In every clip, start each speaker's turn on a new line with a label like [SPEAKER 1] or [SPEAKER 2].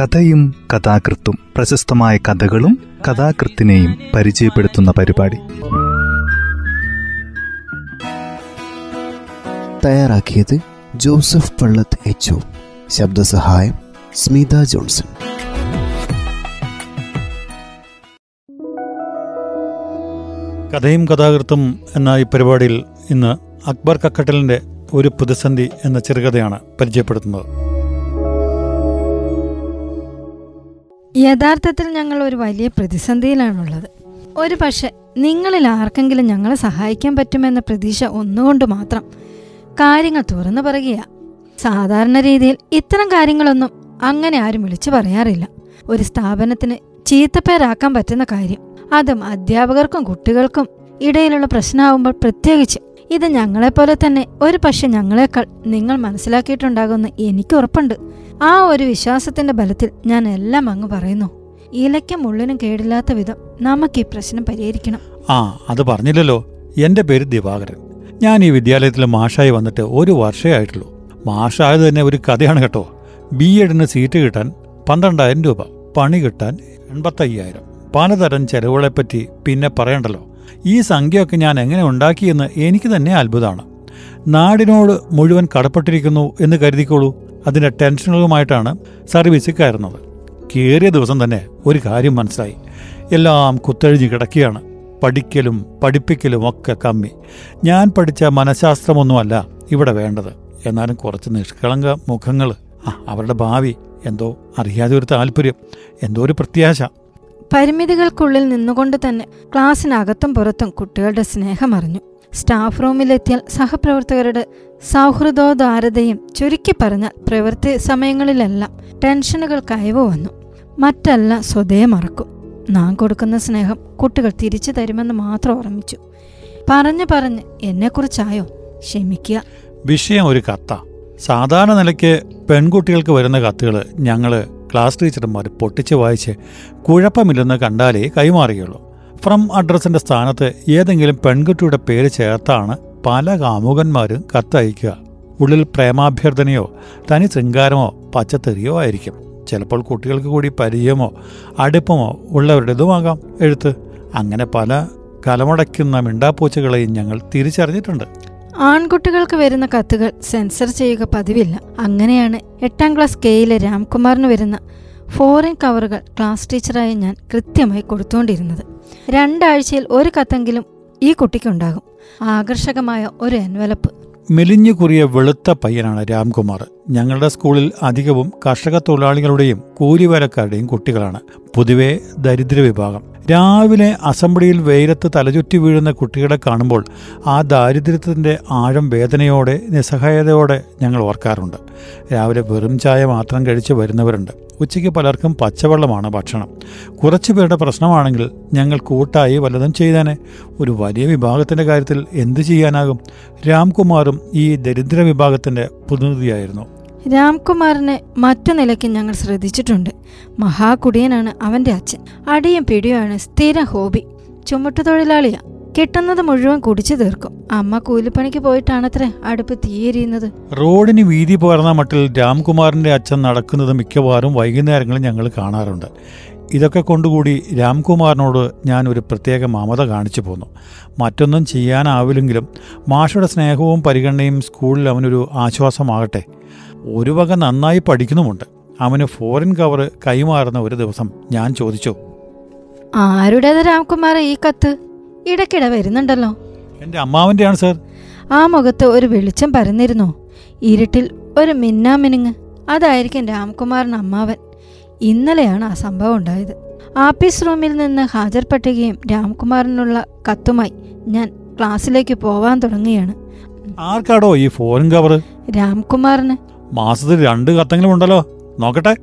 [SPEAKER 1] കഥയും കഥാകൃത്തും പ്രശസ്തമായ കഥകളും കഥാകൃത്തിനെയും പരിചയപ്പെടുത്തുന്ന പരിപാടി.
[SPEAKER 2] തയ്യാറാക്കിയത് ജോസഫ് പള്ളത്ത് എച്ച് ശബ്ദസഹായം സ്മിത ജോൺസൺ.
[SPEAKER 3] കഥയും കഥാകൃത്തും എന്ന ഈ പരിപാടിയിൽ ഇന്ന് അക്ബർ കക്കട്ടലിന്റെ ഒരു പ്രതിസന്ധി എന്ന ചെറുകഥയാണ് പരിചയപ്പെടുത്തുന്നത്.
[SPEAKER 4] യഥാർത്ഥത്തിൽ ഞങ്ങൾ ഒരു വലിയ പ്രതിസന്ധിയിലാണുള്ളത്. ഒരു പക്ഷെ നിങ്ങളിൽ ആർക്കെങ്കിലും ഞങ്ങളെ സഹായിക്കാൻ പറ്റുമെന്ന പ്രതീക്ഷ ഒന്നുകൊണ്ട് മാത്രം കാര്യങ്ങൾ തുറന്നു പറയുക സാധാരണ രീതിയിൽ ഇത്തരം കാര്യങ്ങളൊന്നും അങ്ങനെ ആരും വിളിച്ചു പറയാറില്ല. ഒരു സ്ഥാപനത്തിന് ചീത്തപ്പേരാക്കാൻ പറ്റുന്ന കാര്യം അതും അധ്യാപകർക്കും കുട്ടികൾക്കും ഇടയിലുള്ള പ്രശ്നമാകുമ്പോൾ പ്രത്യേകിച്ച് ഇത് ഞങ്ങളെപ്പോലെ തന്നെ ഒരു പക്ഷെ ഞങ്ങളെക്കാൾ നിങ്ങൾ മനസ്സിലാക്കിയിട്ടുണ്ടാകുമെന്ന് എനിക്ക് ഉറപ്പുണ്ട്. ആ ഒരു വിശ്വാസത്തിന്റെ ബലത്തിൽ ഞാൻ എല്ലാം അങ്ങ് പറയുന്നു. ഇലയ്ക്കും മുള്ളിനും കേടില്ലാത്ത വിധം നമുക്ക് ഈ പ്രശ്നം പരിഹരിക്കണം.
[SPEAKER 3] ആ അത് പറഞ്ഞില്ലല്ലോ. എന്റെ പേര് ദിവാകരൻ. ഞാൻ ഈ വിദ്യാലയത്തിൽ മാഷായി വന്നിട്ട് ഒരു വർഷമേ ആയിട്ടുള്ളൂ. മാഷായത് തന്നെ ഒരു കഥയാണ് കേട്ടോ. ബി എഡിന് സീറ്റ് കിട്ടാൻ പന്ത്രണ്ടായിരം രൂപ പണി കിട്ടാൻ എൺപത്തയ്യായിരം. പലതരം ചെലവുകളെപ്പറ്റി പിന്നെ പറയണ്ടല്ലോ. ഈ സംഖ്യയൊക്കെ ഞാൻ എങ്ങനെ ഉണ്ടാക്കിയെന്ന് എനിക്ക് തന്നെ അത്ഭുതമാണ്. നാടിനോട് മുഴുവൻ കടപ്പെട്ടിരിക്കുന്നു എന്ന് കരുതിക്കോളൂ. അതിന്റെ ടെൻഷനുകളുമായിട്ടാണ് സർവീസിൽ കയറുന്നത്. കയറിയ ദിവസം തന്നെ ഒരു കാര്യം മനസ്സിലായി. എല്ലാം കുത്തഴിഞ്ഞ് കിടക്കുകയാണ്. പഠിക്കലും പഠിപ്പിക്കലും ഒക്കെ കമ്മി. ഞാൻ പഠിച്ച മനഃശാസ്ത്രമൊന്നുമല്ല ഇവിടെ വേണ്ടത്. എന്നാലും കുറച്ച് നിഷ്കളങ്ക മുഖങ്ങൾ അവരുടെ ഭാവി. എന്തോ അറിയാതെ ഒരു താല്പര്യം. എന്തോ ഒരു പ്രത്യാശ.
[SPEAKER 4] പരിമിതികൾക്കുള്ളിൽ നിന്നുകൊണ്ട് തന്നെ ക്ലാസ്സിനകത്തും പുറത്തും കുട്ടികളുടെ സ്നേഹമറിഞ്ഞു സ്റ്റാഫ് റൂമിലെത്തിയാൽ സഹപ്രവർത്തകരുടെ സൗഹൃദോദാരതയും ചുരുക്കി പറഞ്ഞാൽ പ്രവൃത്തി സമയങ്ങളിലെല്ലാം ടെൻഷനുകൾ കയവ് വന്നു. മറ്റല്ല സ്വതേ മറക്കും. നാം കൊടുക്കുന്ന സ്നേഹം കുട്ടികൾ തിരിച്ചു തരുമെന്ന് മാത്രം ഓർമ്മിച്ചു. പറഞ്ഞു പറഞ്ഞ് എന്നെക്കുറിച്ചായോ? ക്ഷമിക്കുക.
[SPEAKER 3] വിഷയം ഒരു കത്ത. സാധാരണ നിലയ്ക്ക് പെൺകുട്ടികൾക്ക് വരുന്ന കത്തുകൾ ഞങ്ങൾ ക്ലാസ് ടീച്ചർമാർ പൊട്ടിച്ച് വായിച്ച് കുഴപ്പമില്ലെന്ന് കണ്ടാലേ കൈമാറുകയുള്ളൂ. ഫ്രം അഡ്രസ്സിന്റെ സ്ഥാനത്ത് ഏതെങ്കിലും പെൺകുട്ടിയുടെ പേര് ചേർത്താണ് പല കാമുകന്മാരും കത്തയക്കുക. ഉള്ളിൽ പ്രേമാഭ്യർത്ഥനയോ തനി ശൃംഗാരമോ പച്ചത്തെറിയോ ആയിരിക്കും. ചിലപ്പോൾ കുട്ടികൾക്ക് കൂടി പരിചയമോ അടുപ്പമോ ഉള്ളവരുടേതുമാകാം. എഴുത്ത്. അങ്ങനെ പല കലമടയ്ക്കുന്ന മിണ്ടാപ്പൂച്ചകളെയും ഞങ്ങൾ തിരിച്ചറിഞ്ഞിട്ടുണ്ട്.
[SPEAKER 4] ആൺകുട്ടികൾക്ക് വരുന്ന കത്തുകൾ സെൻസർ ചെയ്യുക പതിവില്ല. അങ്ങനെയാണ് എട്ടാം ക്ലാസ് കെയിലെ രാംകുമാറിന് വരുന്ന ഫോറിൻ കവറുകൾ ക്ലാസ് ടീച്ചറായി ഞാൻ കൃത്യമായി കൊടുത്തുകൊണ്ടിരുന്നത് രണ്ടാഴ്ചയിൽ ഒരു കത്തെങ്കിലും ഈ കുട്ടിക്കുണ്ടാകും. ആകർഷകമായ ഒരു എൻവലപ്പ്.
[SPEAKER 3] മെലിഞ്ഞു കുറിയ വെളുത്ത പയ്യനാണ് രാംകുമാർ. ഞങ്ങളുടെ സ്കൂളിൽ അധികവും കർഷക തൊഴിലാളികളുടെയും കൂലിവേലക്കാരുടെയും കുട്ടികളാണ്. പൊതുവെ ദരിദ്ര വിഭാഗം. രാവിലെ അസംബ്ലിയിൽ വെയിലത്ത് തലചുറ്റി വീഴുന്ന കുട്ടികളെ കാണുമ്പോൾ ആ ദാരിദ്ര്യത്തിന്റെ ആഴം വേദനയോടെ നിസ്സഹായതയോടെ ഞങ്ങൾ ഓർക്കാറുണ്ട്. രാവിലെ വെറും ചായ മാത്രം കഴിച്ച് വരുന്നവരുണ്ട്. ഉച്ചയ്ക്ക് പലർക്കും പച്ചവെള്ളമാണ് ഭക്ഷണം. കുറച്ചു പേരുടെ പ്രശ്നമാണെങ്കിൽ ഞങ്ങൾ കൂട്ടായി വല്ലതും ചെയ്താനേ ഒരു വലിയ വിഭാഗത്തിന്റെ കാര്യത്തിൽ എന്ത് ചെയ്യാനാകും? രാംകുമാറും ഈ ദരിദ്ര വിഭാഗത്തിന്റെ പ്രതിനിധിയായിരുന്നു.
[SPEAKER 4] രാംകുമാറിനെ മറ്റു നിലയ്ക്ക് ഞങ്ങൾ ശ്രദ്ധിച്ചിട്ടുണ്ട്. മഹാകുടിയനാണ് അവന്റെ അച്ഛൻ. അടിയും പിടിയുമാണ് സ്ഥിര ഹോബി. ചുമട്ടുതൊഴിലാളിയാ. കിട്ടുന്നത് മുഴുവൻ കുടിച്ചു തീർക്കും. അമ്മ കൂലിപ്പണിക്ക് പോയിട്ടാണത്രേ അടുപ്പ് തീയെരിയുന്നത്.
[SPEAKER 3] റോഡിന് വീതി പോർന്ന മട്ടിൽ രാംകുമാറിന്റെ അച്ഛൻ നടക്കുന്നത് മിക്കവാറും വൈകുന്നേരങ്ങളിൽ ഞങ്ങൾ കാണാറുണ്ട്. ഇതൊക്കെ കൊണ്ടുകൂടി രാംകുമാറിനോട് ഞാൻ ഒരു പ്രത്യേക മമത കാണിച്ചു പോന്നു. മറ്റൊന്നും ചെയ്യാനാവില്ലെങ്കിലും മാഷയുടെ സ്നേഹവും പരിഗണനയും സ്കൂളിൽ അവനൊരു ആശ്വാസമാകട്ടെ. ഒരു വക നന്നായി പഠിക്കുന്നുമുണ്ട്. അവന് ഫോറിൻ കവർ കൈമാറുന്ന ഒരു ദിവസം ഞാൻ ചോദിച്ചു.
[SPEAKER 4] ആരുടേത് രാംകുമാർ ഈ കത്ത്? ഇടയ്ക്കിടെ വരുന്നുണ്ടല്ലോ.
[SPEAKER 3] എന്റെ അമ്മാവന്റെയാണ് സർ
[SPEAKER 4] ആ മുഖത്ത് ഒരു വെളിച്ചം പരന്നിരുന്നു. ഇരുട്ടിൽ ഒരു മിന്നാമിനുങ്ങ്. അതായിരിക്കും രാംകുമാറിന് അമ്മാവൻ. ഇന്നലെയാണ് ആ സംഭവം ഉണ്ടായത്. ആഫീസ് റൂമിൽ നിന്ന് ഹാജർ പട്ടികയും രാംകുമാറിനുള്ള കത്തുമായി ഞാൻ ക്ലാസ്സിലേക്ക് പോവാൻ തുടങ്ങുകയാണ്.
[SPEAKER 3] ആർക്കാടോ ഈ ഫോൺ കവർ
[SPEAKER 4] രാംകുമാറിന്
[SPEAKER 3] മാസത്തിൽ രണ്ട് കത്തെങ്കിലും ഉണ്ടല്ലോ. നോക്കട്ടെ.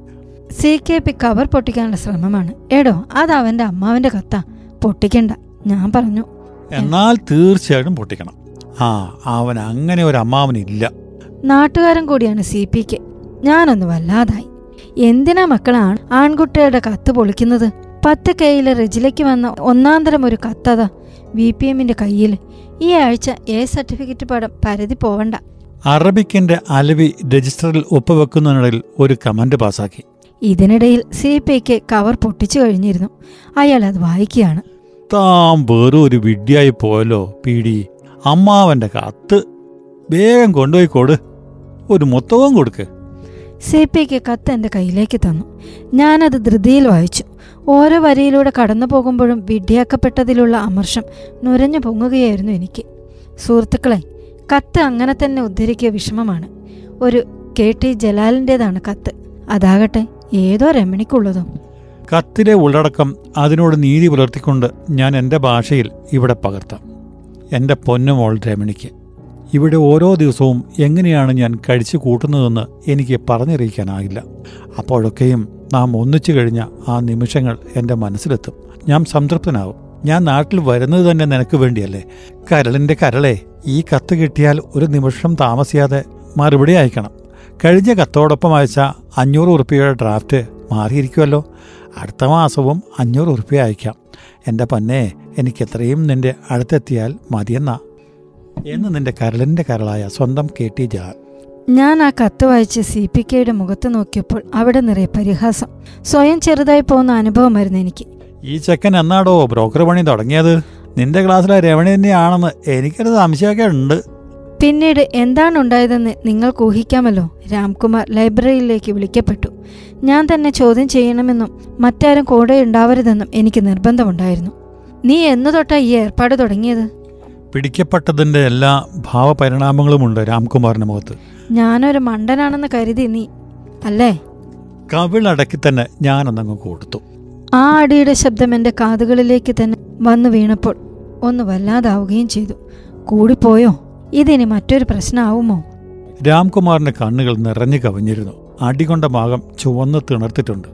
[SPEAKER 4] സി കെ പി കവർ പൊട്ടിക്കാനുള്ള ശ്രമമാണ്. എടോ അത് അവന്റെ അമ്മാവന്റെ കത്താ. പൊട്ടിക്കണ്ട. ഞാൻ പറഞ്ഞു.
[SPEAKER 3] എന്നാൽ തീർച്ചയായിട്ടും പൊട്ടിക്കണം. ആ അവൻ അങ്ങനെ ഒരു അമ്മാവനില്ല.
[SPEAKER 4] നാട്ടുകാരൻ കൂടിയാണ് സി പി കെ. ഞാനൊന്ന് വല്ലാതായി. എന്തിനാ മക്കളാണ് ആൺകുട്ടികളുടെ കത്ത് പൊളിക്കുന്നത്? പത്ത് കെയിലെ റിജിലേക്ക് വന്ന ഒന്നാന്തരം ഒരു കത്തതാ. വി പി എമ്മിന്റെ കയ്യിൽ. ഈ ആഴ്ച എ സർട്ടിഫിക്കറ്റ് പടം പരതി പോവണ്ട.
[SPEAKER 3] അറബിക്കിന്റെ അലവി രജിസ്റ്ററിൽ ഒപ്പുവെക്കുന്നതിനിടയിൽ ഒരു കമന്റ് പാസാക്കി.
[SPEAKER 4] ഇതിനിടയിൽ സി പി ഐക്ക് കവർ പൊട്ടിച്ചു കഴിഞ്ഞിരുന്നു. അയാൾ അത് വായിക്കുകയാണ്.
[SPEAKER 3] താൻ വെറും ഒരു വിഡ്ഢിയായി പോയല്ലോ പീടി അമ്മാവന്റെ കത്ത് വേഗം കൊണ്ടുപോയി കൊടു. ഒരു മൊത്തവും കൊടുക്ക്.
[SPEAKER 4] സി പിക്ക് കത്ത് എന്റെ കയ്യിലേക്ക് തന്നു. ഞാനത് ധൃതിയിൽ വായിച്ചു. ഓരോ വരിയിലൂടെ കടന്നു പോകുമ്പോഴും വിഡ്ഢിയാക്കപ്പെട്ടതിലുള്ള അമർഷം നുരഞ്ഞു പൊങ്ങുകയായിരുന്നു എനിക്ക്. സുഹൃത്തുക്കളെ കത്ത് അങ്ങനെ തന്നെ ഉദ്ധരിക്കിയ വിഷമമാണ്. ഒരു കെ ടി ജലാലിന്റെതാണ് കത്ത്. അതാകട്ടെ ഏതോ രമണിക്കുള്ളതോ.
[SPEAKER 3] കത്തിലെ ഉള്ളടക്കം അതിനോട് നീതി പുലർത്തിക്കൊണ്ട് ഞാൻ എന്റെ ഭാഷയിൽ ഇവിടെ പകർത്താം. എന്റെ പൊന്നുമോൾ രമണിക്ക്. ഇവിടെ ഓരോ ദിവസവും എങ്ങനെയാണ് ഞാൻ കഴിച്ചു കൂട്ടുന്നതെന്ന് എനിക്ക് പറഞ്ഞറിയിക്കാനാകില്ല. അപ്പോഴൊക്കെയും നാം ഒന്നിച്ചു കഴിഞ്ഞ ആ നിമിഷങ്ങൾ എന്റെ മനസ്സിലെത്തും. ഞാൻ സംതൃപ്തനാവും ഞാൻ നാട്ടിൽ വരുന്നത് തന്നെ നിനക്ക് വേണ്ടിയല്ലേ? കരളിന്റെ കരളെ ഈ കത്ത് കിട്ടിയാൽ ഒരു നിമിഷം താമസിയാതെ മറുപടി അയക്കണം. കഴിഞ്ഞ കത്തോടൊപ്പം അയച്ച അഞ്ഞൂറ് ഉറുപ്പികയുടെ ഡ്രാഫ്റ്റ് മാറിയിരിക്കുമല്ലോ അടുത്ത മാസവും അഞ്ഞൂറ് ഉറുപ്പിക അയക്കാം. എന്റെ പന്നെ എനിക്ക് എത്രയും നിന്റെ അടുത്തെത്തിയാൽ മതിയെന്ന. എന്ന് നിന്റെ കരളിന്റെ കരളായ സ്വന്തം കെ ടി ജാൻ
[SPEAKER 4] ഞാൻ ആ കത്ത് വായിച്ച് സി പി കെയുടെ മുഖത്ത് നോക്കിയപ്പോൾ അവിടെ നിറയെ പരിഹാസം. സ്വയം ചെറുതായി പോകുന്ന അനുഭവമായിരുന്നു എനിക്ക്.
[SPEAKER 3] ഈ ചെക്കൻ എന്നാടോ ബ്രോക്കർ പണി തുടങ്ങിയത്? നിന്റെ ക്ലാസ്സിലെ രമണി തന്നെയാണെന്ന് എനിക്കൊരു സംശയമൊക്കെ ഉണ്ട്.
[SPEAKER 4] പിന്നീട് എന്താണ് ഉണ്ടായതെന്ന് നിങ്ങൾക്ക് ഊഹിക്കാമല്ലോ. രാംകുമാർ ലൈബ്രറിയിലേക്ക് വിളിക്കപ്പെട്ടു. ഞാൻ തന്നെ ചോദ്യം ചെയ്യണമെന്നും മറ്റാരും കൂടെ ഉണ്ടാവരുതെന്നും എനിക്ക് നിർബന്ധമുണ്ടായിരുന്നു. നീ എന്നു തൊട്ടാ ഈ ഏർപ്പാട് തുടങ്ങിയത്?
[SPEAKER 3] പിടിക്കപ്പെട്ടതിന്റെ എല്ലാ ഭാവപരിണാമങ്ങളുമുണ്ട് രാംകുമാറിന്റെ മുഖത്ത്.
[SPEAKER 4] ഞാനൊരു മണ്ടനാണെന്ന് കരുതി നീ അല്ലേ?
[SPEAKER 3] കവിളടക്കി തന്നെ ഞാനൊന്നങ്ങ് കൊടുത്തു.
[SPEAKER 4] ആ അടിയുടെ ശബ്ദം എന്റെ കാതുകളിലേക്ക് തന്നെ വന്നു വീണപ്പോൾ ഒന്ന് വല്ലാതാവുകയും ചെയ്തു. കൂടിപ്പോയോ? ഇതിനി മറ്റൊരു പ്രശ്നമാവുമോ?
[SPEAKER 3] രാംകുമാറിന്റെ കണ്ണുകൾ നിറഞ്ഞു കവിഞ്ഞിരുന്നു. അടികൊണ്ട ഭാഗം ചുവന്ന് തിണർത്തിട്ടുണ്ട്.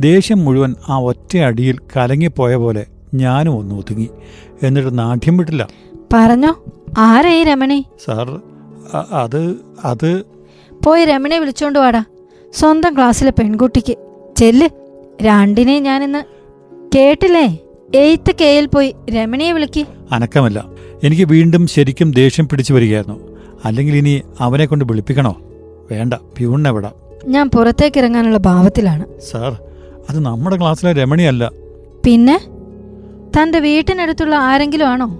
[SPEAKER 3] ദേഷ്യം മുഴുവൻ ആ ഒറ്റ അടിയിൽ കലങ്ങിപ്പോയ പോലെ ഞാനും ഒന്ന് ഒതുങ്ങി. എന്നിട്ട് നാട്യം വിട്ടില്ല.
[SPEAKER 4] പറഞ്ഞോ? ആരാ ഈ രമണി?
[SPEAKER 3] സാർ അത് അത്
[SPEAKER 4] പോയി രമണിയെ വിളിച്ചോണ്ട് വാടാ. സ്വന്തം ക്ലാസ്സിലെ പെൺകുട്ടിക്ക്. ചെല്ല്. രണ്ടിനെ ഞാനിന്ന് കേട്ടില്ലേ? എയ്ത്ത് കെയിൽ പോയി. രമണിയെ വിളിക്ക്.
[SPEAKER 3] അനക്കമല്ല. എനിക്ക് വീണ്ടും ശരിക്കും ദേഷ്യം പിടിച്ചു വരികയായിരുന്നു. അല്ലെങ്കിൽ ഇനി അവനെ കൊണ്ട് വിളിപ്പിക്കണോ? വേണ്ട. പ്യൂണിനെ വിടാം.
[SPEAKER 4] ഞാൻ പുറത്തേക്ക് ഇറങ്ങാനുള്ള ഭാവത്തിലാണ്.
[SPEAKER 3] സാർ അത് നമ്മുടെ ക്ലാസ്സിലെ രമണിയല്ല.
[SPEAKER 4] പിന്നെ? തന്റെ വീട്ടിനടുത്തുള്ള ആരെങ്കിലും ആണോ?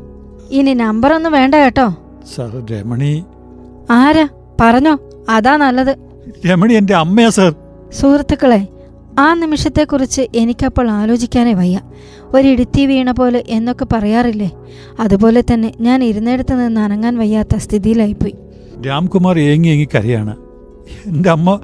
[SPEAKER 4] ഇനി നമ്പർ ഒന്നും വേണ്ട കേട്ടോ.
[SPEAKER 3] സാർ രമണി.
[SPEAKER 4] ആരാ? പറഞ്ഞോ. അതാ നല്ലത്.
[SPEAKER 3] രമണി എന്റെ അമ്മയാ സാർ.
[SPEAKER 4] സുഹൃത്തുക്കളെ ആ നിമിഷത്തെക്കുറിച്ച് എനിക്കപ്പോൾ ആലോചിക്കാനേ വയ്യ. ഒരിടുത്തി വീണ പോലെ എന്നൊക്കെ പറയാറില്ലേ? അതുപോലെ തന്നെ ഞാൻ ഇരുന്നിടത്ത് നിന്ന് അനങ്ങാൻ വയ്യാത്ത സ്ഥിതിയിലായിപ്പോയി.
[SPEAKER 3] രാംകുമാർ ഏങ്ങി ഏങ്ങി കരയാണ്. എന്റെ അമ്മ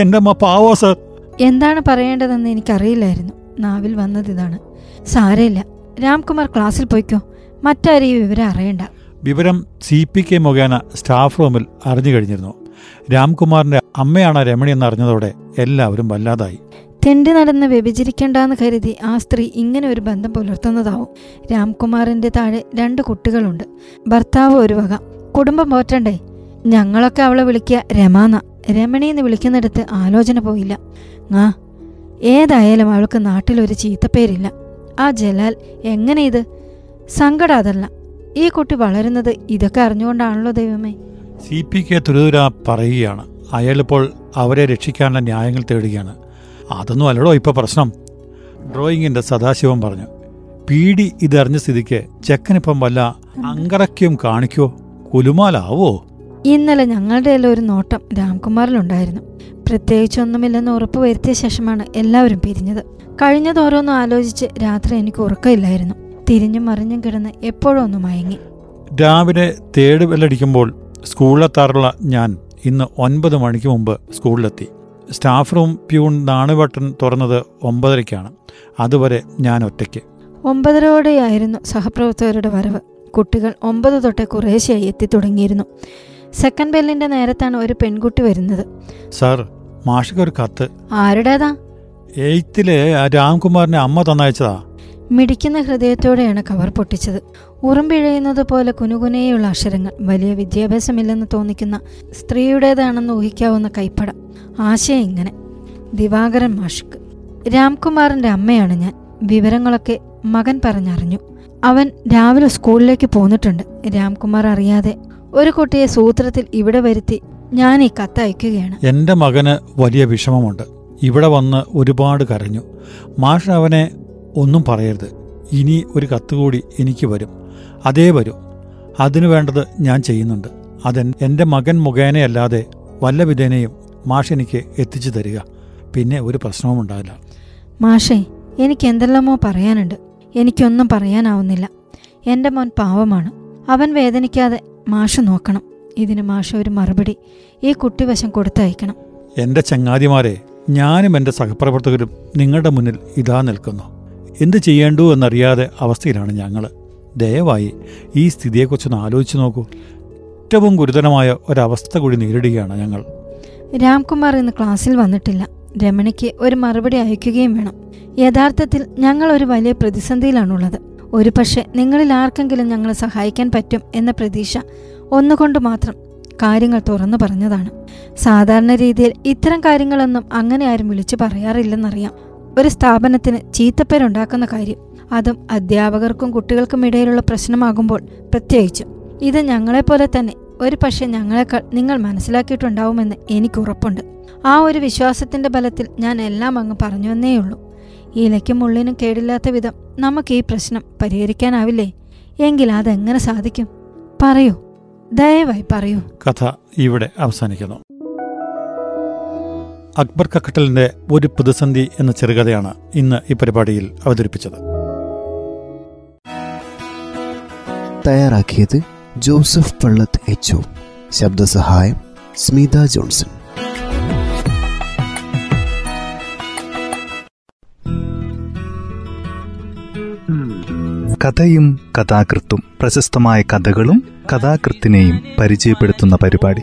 [SPEAKER 3] എന്റെ അമ്മ പാവോ സർ?
[SPEAKER 4] എന്താണ് പറയേണ്ടതെന്ന് എനിക്കറിയില്ലായിരുന്നു. നാവിൽ വന്നത് ഇതാണ്. സാരയില്ല രാംകുമാർ ക്ലാസ്സിൽ പോയിക്കോ. മറ്റാരും ഈ വിവരം അറിയണ്ട.
[SPEAKER 3] വിവരം സി പി കെ മുഖേന സ്റ്റാഫ് റൂമിൽ അറിഞ്ഞു കഴിഞ്ഞിരുന്നു. രാംകുമാറിന്റെ അമ്മയാണ് രമണി എന്ന് അറിഞ്ഞതോടെ എല്ലാവരും വല്ലാതായി.
[SPEAKER 4] തെണ്ടി നടന്ന് വ്യഭിചരിക്കേണ്ടെന്ന് കരുതി ആ സ്ത്രീ ഇങ്ങനെ ഒരു ബന്ധം പുലർത്തുന്നതാവും. രാംകുമാറിന്റെ താഴെ രണ്ട് കുട്ടികളുണ്ട്. ഭർത്താവ് ഒരു വക. കുടുംബം പോറ്റണ്ടേ ഞങ്ങളൊക്കെ അവളെ വിളിക്കുക രമാന രമണി എന്ന് വിളിക്കുന്നിടത്ത് ആലോചന പോയില്ല. ആ ഏതായാലും അവൾക്ക് നാട്ടിലൊരു ചീത്തപ്പേരില്ല. ആ ജലാൽ എങ്ങനെ ഇത് സങ്കടം അതല്ല ഈ കുട്ടി വളരുന്നത് ഇതൊക്കെ അറിഞ്ഞുകൊണ്ടാണല്ലോ ദൈവമേ.
[SPEAKER 3] സി പി കെ തുരുതുര പറയുകയാണ്. അയാളിപ്പോൾ അവരെ രക്ഷിക്കാനുള്ള ന്യായങ്ങൾ തേടുകയാണ്. അതൊന്നും അല്ലടോ ഇപ്പൊ പ്രശ്നം. ഡ്രോയിങ്ങിന്റെ സദാശിവം പറഞ്ഞു. പീടി ഇതറിഞ്ഞ സ്ഥിതിക്ക് ചെക്കനിപ്പം വല്ല അങ്കറക്യം കാണിക്കോ? കുലുമാലാവോ?
[SPEAKER 4] ഇന്നലെ ഞങ്ങളുടെ എല്ലാം ഒരു നോട്ടം രാംകുമാറിലുണ്ടായിരുന്നു. പ്രത്യേകിച്ചൊന്നുമില്ലെന്ന് ഉറപ്പ് വരുത്തിയ ശേഷമാണ് എല്ലാവരും പിരിഞ്ഞത്. കഴിഞ്ഞതോരോന്നും ആലോചിച്ച് രാത്രി എനിക്ക് ഉറക്കമില്ലായിരുന്നു. തിരിഞ്ഞും മറിഞ്ഞും കിടന്ന് എപ്പോഴും ഒന്ന് മയങ്ങി.
[SPEAKER 3] രാവിലെ തേട് ബെല്ലടിക്കുമ്പോൾ സ്കൂളിലെത്താറുള്ള ഞാൻ ഇന്ന് ഒൻപത് മണിക്ക് മുമ്പ് സ്കൂളിലെത്തി. സ്റ്റാഫ് റൂം പ്യൂൺ നാണുവട്ടൻ തുറന്നത് ഒമ്പതരയ്ക്കാണ്. അതുവരെ ഞാൻ ഒറ്റയ്ക്ക്.
[SPEAKER 4] ഒമ്പതരോടെയായിരുന്നു സഹപ്രവർത്തകരുടെ വരവ്. കുട്ടികൾ ഒമ്പത് തൊട്ട് കുറേശ്ശെയായി എത്തിത്തുടങ്ങിയിരുന്നു. സെക്കൻഡ് ബെല്ലിന്റെ നേരത്താണ് ഒരു പെൺകുട്ടി വരുന്നത്.
[SPEAKER 3] സാർ മാഷിക്ക് ഒരു കത്ത്.
[SPEAKER 4] ആരുടേതാ?
[SPEAKER 3] എയ്ത്തിലെ രാംകുമാറിന്റെ അമ്മ തന്നയച്ചതാ.
[SPEAKER 4] മിടിക്കുന്ന ഹൃദയത്തോടെയാണ് കവർ പൊട്ടിച്ചത്. ഉറുമ്പിഴയുന്നത് പോലെ കുനുകുനയുള്ള അക്ഷരങ്ങൾ. വലിയ വിദ്യാഭ്യാസമില്ലെന്ന് തോന്നിക്കുന്ന സ്ത്രീയുടേതാണെന്ന് ഊഹിക്കാവുന്ന കൈപ്പട. ആശയം ഇങ്ങനെ. ദിവാകരൻ മാഷിക്ക്. രാംകുമാറിന്റെ അമ്മയാണ് ഞാൻ. വിവരങ്ങളൊക്കെ മകൻ പറഞ്ഞറിഞ്ഞു. അവൻ രാവിലെ സ്കൂളിലേക്ക് പോന്നിട്ടുണ്ട്. രാംകുമാർ അറിയാതെ ഒരു കുട്ടിയെ സൂത്രത്തിൽ ഇവിടെ വരുത്തി ഞാൻ ഈ കത്ത് അയക്കുകയാണ്.
[SPEAKER 3] എന്റെ മകന് വലിയ വിഷമമുണ്ട്. ഇവിടെ വന്ന് ഒരുപാട് കരഞ്ഞു. മാഷ് അവനെ ഒന്നും പറയരുത്. ഇനി ഒരു കത്ത് കൂടി എനിക്ക് വരും. അതേ വരും. അതിനു വേണ്ടത് ഞാൻ ചെയ്യുന്നുണ്ട്. അതെ എന്റെ മകൻ മുഖേനയല്ലാതെ വല്ല വിധേനയും മാഷ് എനിക്ക് എത്തിച്ചു തരിക. പിന്നെ ഒരു പ്രശ്നവും ഉണ്ടാവില്ല.
[SPEAKER 4] മാഷേ എനിക്ക് എന്തെല്ലാമോ പറയാനുണ്ട്. എനിക്കൊന്നും പറയാനാവുന്നില്ല. എന്റെ മോൻ പാവമാണ്. അവൻ വേദനിക്കാതെ മാഷ് നോക്കണം. ഇതിന് മാഷ് ഒരു മറുപടി ഈ കുട്ടി വശം കൊടുത്തയക്കണം.
[SPEAKER 3] എന്റെ ചങ്ങാതിമാരെ ഞാനും എന്റെ സഹപ്രവർത്തകരും നിങ്ങളുടെ മുന്നിൽ ഇതാ നിൽക്കുന്നു. എന്ത് ചെയ്യേണ്ടു എന്നറിയാതെ അവസ്ഥയിലാണ് ഞങ്ങൾ ദയവായി ഈ സ്ഥിതിയെക്കുറിച്ചൊന്ന് ആലോചിച്ച് നോക്കൂ. ഏറ്റവും ഗുരുതരമായ ഒരവസ്ഥ കൂടി നേരിടുകയാണ് ഞങ്ങൾ.
[SPEAKER 4] രാംകുമാർ ഇന്ന് ക്ലാസ്സിൽ വന്നിട്ടില്ല. രമണിക്ക് ഒരു മറുപടി അയക്കുകയും വേണം. യഥാർത്ഥത്തിൽ ഞങ്ങൾ ഒരു വലിയ പ്രതിസന്ധിയിലാണുള്ളത്. ഒരു പക്ഷേ നിങ്ങളിൽ ആർക്കെങ്കിലും ഞങ്ങളെ സഹായിക്കാൻ പറ്റും എന്ന പ്രതീക്ഷ ഒന്നുകൊണ്ട് മാത്രം കാര്യങ്ങൾ തുറന്നു പറഞ്ഞതാണ്. സാധാരണ രീതിയിൽ ഇത്തരം കാര്യങ്ങളൊന്നും അങ്ങനെ ആരും വിളിച്ചു പറയാറില്ലെന്നറിയാം. ഒരു സ്ഥാപനത്തിന് ചീത്തപ്പേരുണ്ടാക്കുന്ന കാര്യം അതും അധ്യാപകർക്കും കുട്ടികൾക്കും ഇടയിലുള്ള പ്രശ്നമാകുമ്പോൾ പ്രത്യേകിച്ചും. ഇത് ഞങ്ങളെപ്പോലെ തന്നെ ഒരു പക്ഷേ ഞങ്ങളെക്കാൾ നിങ്ങൾ മനസ്സിലാക്കിയിട്ടുണ്ടാവുമെന്ന് എനിക്ക് ഉറപ്പുണ്ട്. ആ ഒരു വിശ്വാസത്തിന്റെ ബലത്തിൽ ഞാൻ എല്ലാം അങ്ങ് പറഞ്ഞു പറഞ്ഞുവെന്നേയുള്ളൂ ഇലയ്ക്കും മുള്ളിനും കേടില്ലാത്ത വിധം നമുക്ക് ഈ പ്രശ്നം പരിഹരിക്കാനാവില്ലേ? എങ്കിൽ അതെങ്ങനെ സാധിക്കും? പറയൂ. ദയവായി പറയൂ.
[SPEAKER 3] കഥ ഇവിടെ അവസാനിക്കുന്നു. അക്ബർ കക്കട്ടലിന്റെ ഒരു പ്രതിസന്ധി എന്ന ചെറുകഥയാണ് ഇന്ന് ഈ പരിപാടിയിൽ അവതരിപ്പിച്ചത്.
[SPEAKER 2] തയ്യാറാക്കിയത് ജോസഫ് പള്ളത്ത് എച്ച് ശബ്ദസഹായം സ്മിത ജോൺസൺ.
[SPEAKER 1] കഥയും കഥാകൃത്തും പ്രശസ്തമായ കഥകളും കഥാകൃത്തിനെയും പരിചയപ്പെടുത്തുന്ന പരിപാടി.